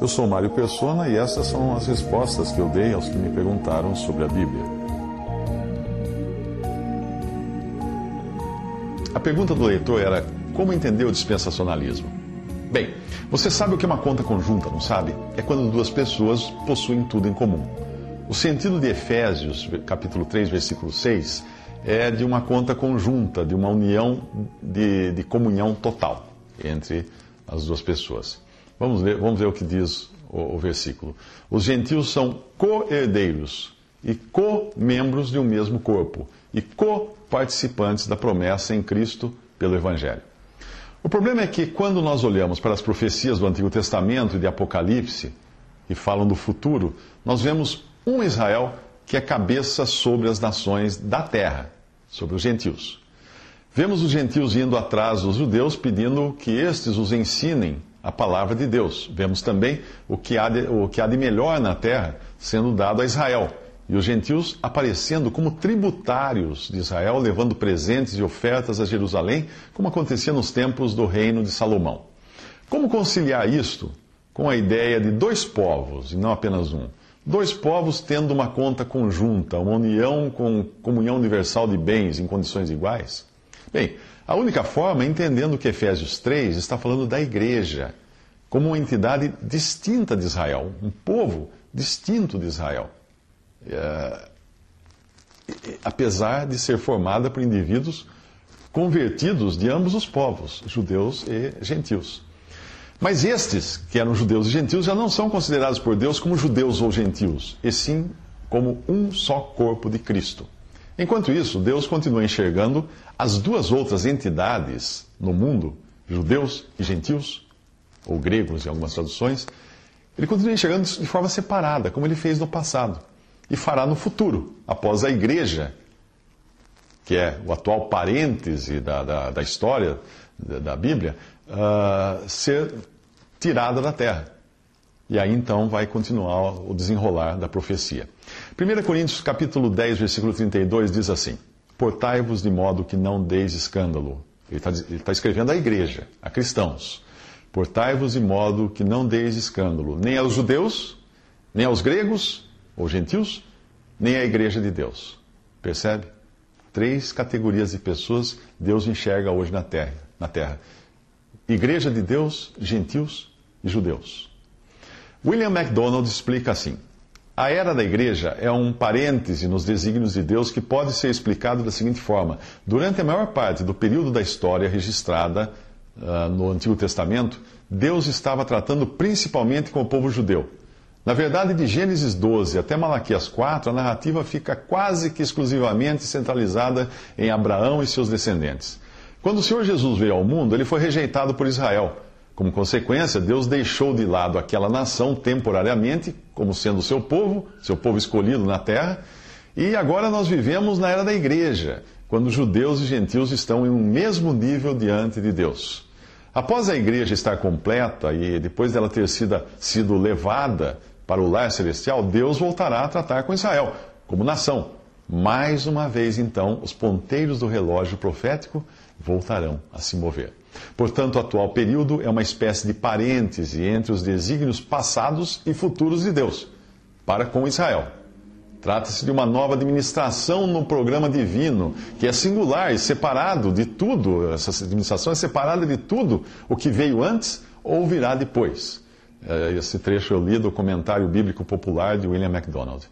Eu sou Mário Persona e essas são as respostas que eu dei aos que me perguntaram sobre a Bíblia. A pergunta do leitor era: como entender o dispensacionalismo? Bem, você sabe o que é uma conta conjunta, não sabe? É quando duas pessoas possuem tudo em comum. O sentido de Efésios, capítulo 3, versículo 6, é de uma conta conjunta, de uma união de, de comunhão total entre as duas pessoas. Vamos ver, vamos ver o que diz o, o versículo. Os gentios são co-herdeiros e co-membros de um mesmo corpo e co-participantes da promessa em Cristo pelo Evangelho. O problema é que quando nós olhamos para as profecias do Antigo Testamento e de Apocalipse, que falam do futuro, nós vemos um Israel que é cabeça sobre as nações da terra, sobre os gentios. Vemos os gentios indo atrás dos judeus, pedindo que estes os ensinem a palavra de Deus. Vemos também o que, há de, o que há de melhor na terra sendo dado a Israel. E os gentios aparecendo como tributários de Israel, levando presentes e ofertas a Jerusalém, como acontecia nos tempos do reino de Salomão. Como conciliar isto com a ideia de dois povos, e não apenas um? Dois povos tendo uma conta conjunta, uma união com comunhão universal de bens em condições iguais? Bem, a única forma é entendendo que Efésios 3 está falando da igreja, como uma entidade distinta de Israel, um povo distinto de Israel. É, apesar de ser formada por indivíduos convertidos de ambos os povos, judeus e gentios. Mas estes, que eram judeus e gentios, já não são considerados por Deus como judeus ou gentios, e sim como um só corpo de Cristo. Enquanto isso, Deus continua enxergando as duas outras entidades no mundo, judeus e gentios, ou gregos em algumas traduções, ele continua enxergando de forma separada, como ele fez no passado, e fará no futuro, após a igreja, que é o atual parêntese da, da, da história da, da Bíblia, uh, ser tirada da terra. E aí então vai continuar o desenrolar da profecia. 1 Coríntios capítulo 10, versículo 32 diz assim: Portai-vos de modo que não deis escândalo. Ele está tá escrevendo à igreja, a cristãos. Portai-vos de modo que não deis escândalo, nem aos judeus, nem aos gregos ou gentios, nem à igreja de Deus. Percebe? Três categorias de pessoas Deus enxerga hoje na terra. Na terra. Igreja de Deus, gentios e judeus. William MacDonald explica assim: a era da igreja é um parêntese nos desígnios de Deus que pode ser explicado da seguinte forma: durante a maior parte do período da história registrada uh, no Antigo Testamento, Deus estava tratando principalmente com o povo judeu. Na verdade, de Gênesis 12 até Malaquias 4, a narrativa fica quase que exclusivamente centralizada em Abraão e seus descendentes. Quando o Senhor Jesus veio ao mundo, ele foi rejeitado por Israel como consequência, Deus deixou de lado aquela nação temporariamente, como sendo seu povo, seu povo escolhido na terra, e agora nós vivemos na era da igreja, quando judeus e gentios estão em um mesmo nível diante de Deus. Após a igreja estar completa e depois dela ter sido, sido levada para o lar celestial, Deus voltará a tratar com Israel como nação. Mais uma vez, então, os ponteiros do relógio profético voltarão a se mover. Portanto, o atual período é uma espécie de parêntese entre os desígnios passados e futuros de Deus para com Israel. Trata-se de uma nova administração no programa divino, que é singular e separado de tudo, essa administração é separada de tudo o que veio antes ou virá depois. É, esse trecho eu li do comentário bíblico popular de William MacDonald.